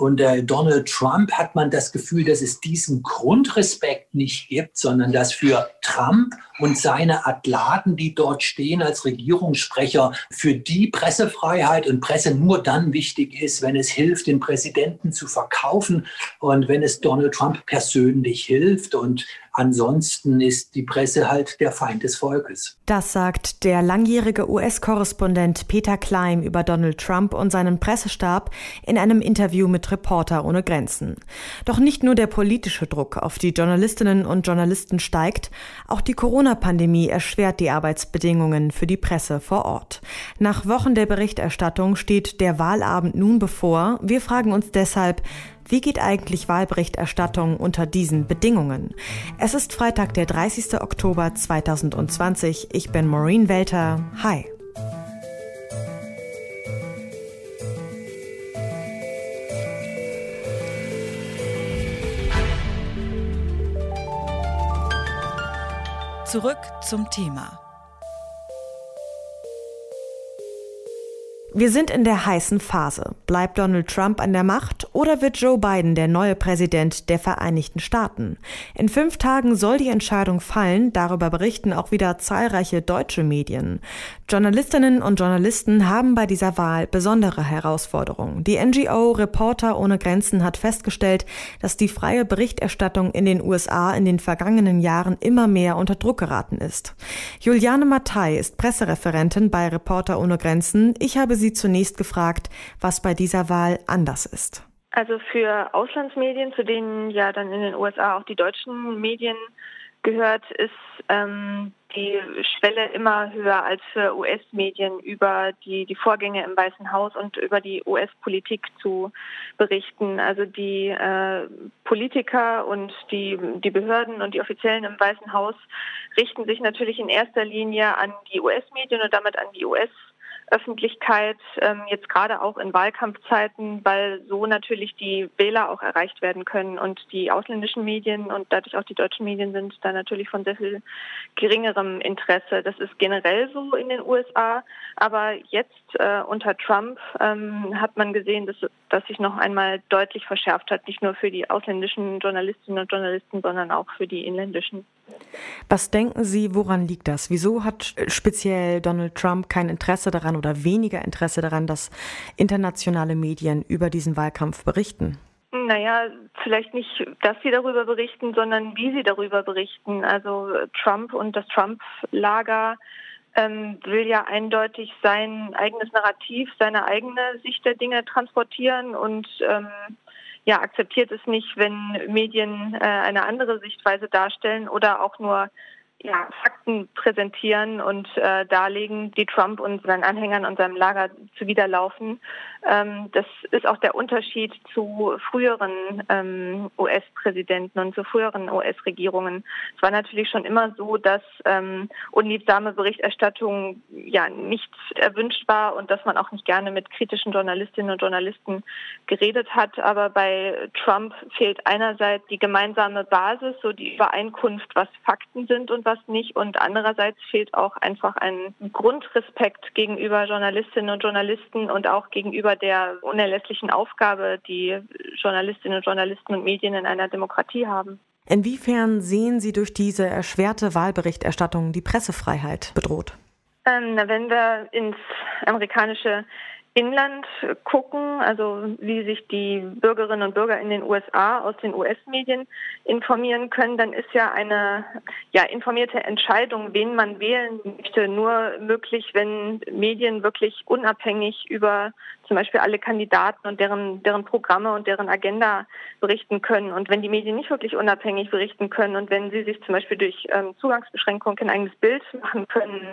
unter Donald Trump hat man das Gefühl, dass es diesen Grundrespekt nicht gibt, sondern dass für Trump und seine Atlaten, die dort stehen als Regierungssprecher, für die Pressefreiheit und Presse nur dann wichtig ist, wenn es hilft, den Präsidenten zu verkaufen und wenn es Donald Trump persönlich hilft. Und Ansonsten ist die Presse halt der Feind des Volkes. Das sagt der langjährige US-Korrespondent Peter Klein über Donald Trump und seinen Pressestab in einem Interview mit Reporter ohne Grenzen. Doch nicht nur der politische Druck auf die Journalistinnen und Journalisten steigt, auch die Corona-Pandemie erschwert die Arbeitsbedingungen für die Presse vor Ort. Nach Wochen der Berichterstattung steht der Wahlabend nun bevor. Wir fragen uns deshalb, wie geht eigentlich Wahlberichterstattung unter diesen Bedingungen? Es ist Freitag, der 30. Oktober 2020. Ich bin Maureen Welter. Hi. Zurück zum Thema. Wir sind in der heißen Phase. Bleibt Donald Trump an der Macht oder wird Joe Biden der neue Präsident der Vereinigten Staaten? In fünf Tagen soll die Entscheidung fallen, darüber berichten auch wieder zahlreiche deutsche Medien. Journalistinnen und Journalisten haben bei dieser Wahl besondere Herausforderungen. Die NGO Reporter ohne Grenzen hat festgestellt, dass die freie Berichterstattung in den USA in den vergangenen Jahren immer mehr unter Druck geraten ist. Juliane Mattei ist Pressereferentin bei Reporter ohne Grenzen. Ich habe sie zunächst gefragt, was bei dieser Wahl anders ist. Also für Auslandsmedien, zu denen ja dann in den USA auch die deutschen Medien gehört, ist ähm, die Schwelle immer höher als für US-Medien über die, die Vorgänge im Weißen Haus und über die US-Politik zu berichten. Also die äh, Politiker und die, die Behörden und die Offiziellen im Weißen Haus richten sich natürlich in erster Linie an die US-Medien und damit an die US- Öffentlichkeit, ähm, jetzt gerade auch in Wahlkampfzeiten, weil so natürlich die Wähler auch erreicht werden können und die ausländischen Medien und dadurch auch die deutschen Medien sind da natürlich von sehr viel geringerem Interesse. Das ist generell so in den USA, aber jetzt äh, unter Trump ähm, hat man gesehen, dass das sich noch einmal deutlich verschärft hat, nicht nur für die ausländischen Journalistinnen und Journalisten, sondern auch für die inländischen. Was denken Sie, woran liegt das? Wieso hat speziell Donald Trump kein Interesse daran oder weniger Interesse daran, dass internationale Medien über diesen Wahlkampf berichten? Naja, vielleicht nicht, dass sie darüber berichten, sondern wie sie darüber berichten. Also Trump und das Trump-Lager ähm, will ja eindeutig sein eigenes Narrativ, seine eigene Sicht der Dinge transportieren und ähm, ja, akzeptiert es nicht, wenn Medien äh, eine andere Sichtweise darstellen oder auch nur ja, Fakten präsentieren und äh, darlegen, die Trump und seinen Anhängern und seinem Lager zuwiderlaufen. Ähm, das ist auch der Unterschied zu früheren ähm, US-Präsidenten und zu früheren US-Regierungen. Es war natürlich schon immer so, dass ähm, unliebsame Berichterstattung ja nicht erwünscht war und dass man auch nicht gerne mit kritischen Journalistinnen und Journalisten geredet hat. Aber bei Trump fehlt einerseits die gemeinsame Basis, so die Übereinkunft, was Fakten sind und was nicht. Und andererseits fehlt auch einfach ein Grundrespekt gegenüber Journalistinnen und Journalisten und auch gegenüber der unerlässlichen Aufgabe, die Journalistinnen und Journalisten und Medien in einer Demokratie haben. Inwiefern sehen Sie durch diese erschwerte Wahlberichterstattung die Pressefreiheit bedroht? Ähm, wenn wir ins amerikanische Inland gucken, also wie sich die Bürgerinnen und Bürger in den USA aus den US-Medien informieren können, dann ist ja eine ja, informierte Entscheidung, wen man wählen möchte, nur möglich, wenn Medien wirklich unabhängig über zum Beispiel alle Kandidaten und deren, deren Programme und deren Agenda berichten können. Und wenn die Medien nicht wirklich unabhängig berichten können und wenn sie sich zum Beispiel durch ähm, Zugangsbeschränkungen ein eigenes Bild machen können,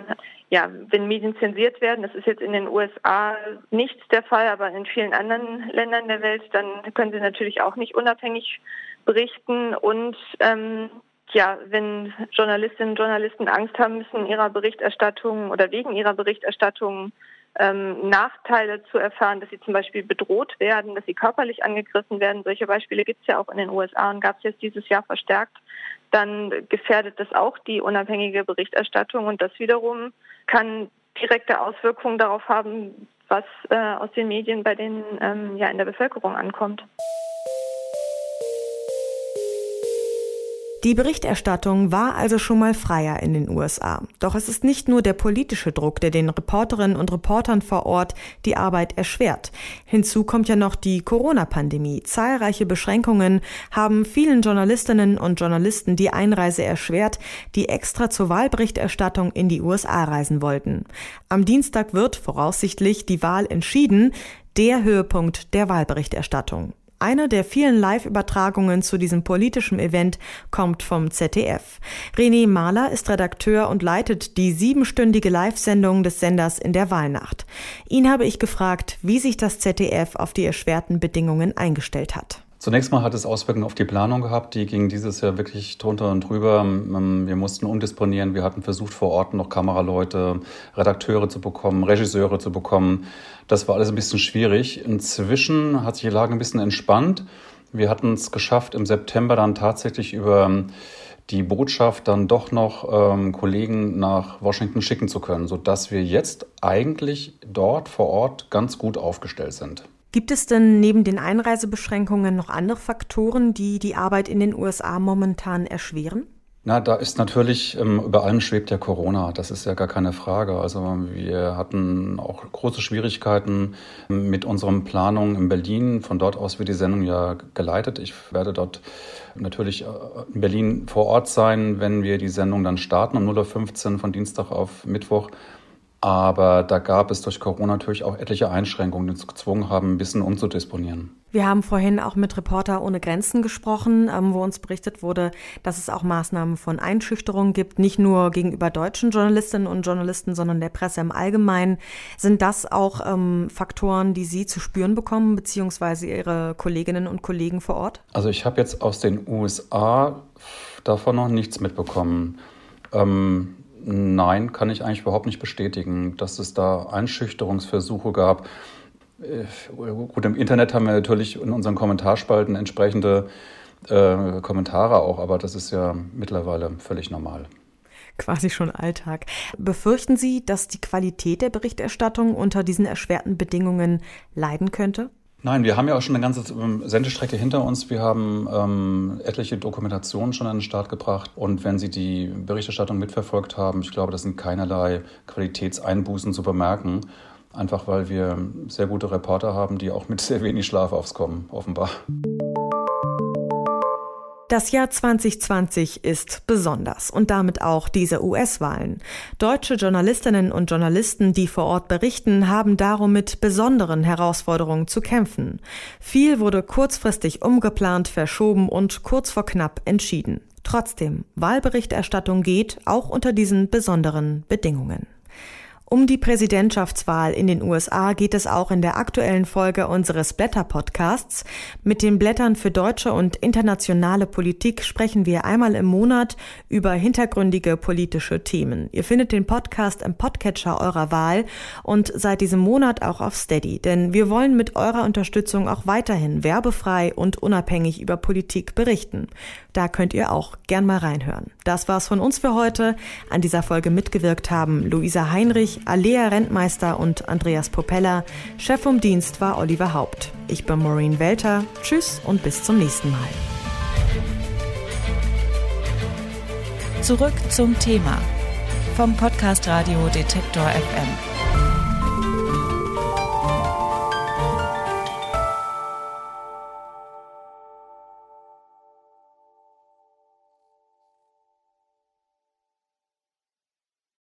ja, wenn Medien zensiert werden, das ist jetzt in den USA nicht der Fall, aber in vielen anderen Ländern der Welt, dann können sie natürlich auch nicht unabhängig berichten und ähm, ja, wenn Journalistinnen und Journalisten Angst haben müssen, ihrer Berichterstattung oder wegen ihrer Berichterstattung ähm, Nachteile zu erfahren, dass sie zum Beispiel bedroht werden, dass sie körperlich angegriffen werden. Solche Beispiele gibt es ja auch in den USA und gab es jetzt dieses Jahr verstärkt. Dann gefährdet das auch die unabhängige Berichterstattung und das wiederum kann direkte Auswirkungen darauf haben, was äh, aus den Medien bei den ähm, ja in der Bevölkerung ankommt. Die Berichterstattung war also schon mal freier in den USA. Doch es ist nicht nur der politische Druck, der den Reporterinnen und Reportern vor Ort die Arbeit erschwert. Hinzu kommt ja noch die Corona-Pandemie. Zahlreiche Beschränkungen haben vielen Journalistinnen und Journalisten die Einreise erschwert, die extra zur Wahlberichterstattung in die USA reisen wollten. Am Dienstag wird voraussichtlich die Wahl entschieden, der Höhepunkt der Wahlberichterstattung. Eine der vielen Live-Übertragungen zu diesem politischen Event kommt vom ZDF. René Mahler ist Redakteur und leitet die siebenstündige Live-Sendung des Senders in der Wahlnacht. Ihn habe ich gefragt, wie sich das ZDF auf die erschwerten Bedingungen eingestellt hat. Zunächst mal hat es Auswirkungen auf die Planung gehabt. Die ging dieses Jahr wirklich drunter und drüber. Ähm, wir mussten umdisponieren. Wir hatten versucht, vor Ort noch Kameraleute, Redakteure zu bekommen, Regisseure zu bekommen. Das war alles ein bisschen schwierig. Inzwischen hat sich die Lage ein bisschen entspannt. Wir hatten es geschafft, im September dann tatsächlich über ähm, die Botschaft dann doch noch ähm, Kollegen nach Washington schicken zu können, sodass wir jetzt eigentlich dort vor Ort ganz gut aufgestellt sind. Gibt es denn neben den Einreisebeschränkungen noch andere Faktoren, die die Arbeit in den USA momentan erschweren? Na, da ist natürlich, ähm, über allem schwebt ja Corona. Das ist ja gar keine Frage. Also wir hatten auch große Schwierigkeiten mit unseren Planungen in Berlin. Von dort aus wird die Sendung ja geleitet. Ich werde dort natürlich äh, in Berlin vor Ort sein, wenn wir die Sendung dann starten um 0.15 Uhr von Dienstag auf Mittwoch. Aber da gab es durch Corona natürlich auch etliche Einschränkungen, die uns gezwungen haben, ein bisschen umzudisponieren. Wir haben vorhin auch mit Reporter ohne Grenzen gesprochen, ähm, wo uns berichtet wurde, dass es auch Maßnahmen von Einschüchterung gibt, nicht nur gegenüber deutschen Journalistinnen und Journalisten, sondern der Presse im Allgemeinen. Sind das auch ähm, Faktoren, die Sie zu spüren bekommen, beziehungsweise Ihre Kolleginnen und Kollegen vor Ort? Also ich habe jetzt aus den USA davon noch nichts mitbekommen. Ähm, Nein, kann ich eigentlich überhaupt nicht bestätigen, dass es da Einschüchterungsversuche gab. Äh, gut, im Internet haben wir natürlich in unseren Kommentarspalten entsprechende äh, Kommentare auch, aber das ist ja mittlerweile völlig normal quasi schon Alltag. Befürchten Sie, dass die Qualität der Berichterstattung unter diesen erschwerten Bedingungen leiden könnte? Nein, wir haben ja auch schon eine ganze Sendestrecke hinter uns. Wir haben ähm, etliche Dokumentationen schon an den Start gebracht. Und wenn Sie die Berichterstattung mitverfolgt haben, ich glaube, das sind keinerlei Qualitätseinbußen zu bemerken. Einfach weil wir sehr gute Reporter haben, die auch mit sehr wenig Schlaf aufs Kommen, offenbar. Das Jahr 2020 ist besonders und damit auch diese US-Wahlen. Deutsche Journalistinnen und Journalisten, die vor Ort berichten, haben darum mit besonderen Herausforderungen zu kämpfen. Viel wurde kurzfristig umgeplant, verschoben und kurz vor knapp entschieden. Trotzdem, Wahlberichterstattung geht auch unter diesen besonderen Bedingungen. Um die Präsidentschaftswahl in den USA geht es auch in der aktuellen Folge unseres Blätter-Podcasts. Mit den Blättern für deutsche und internationale Politik sprechen wir einmal im Monat über hintergründige politische Themen. Ihr findet den Podcast im Podcatcher eurer Wahl und seit diesem Monat auch auf Steady, denn wir wollen mit eurer Unterstützung auch weiterhin werbefrei und unabhängig über Politik berichten. Da könnt ihr auch gern mal reinhören. Das war's von uns für heute. An dieser Folge mitgewirkt haben Luisa Heinrich, Alea Rentmeister und Andreas Popella. Chef vom Dienst war Oliver Haupt. Ich bin Maureen Welter. Tschüss und bis zum nächsten Mal. Zurück zum Thema vom Podcast Radio Detektor FM.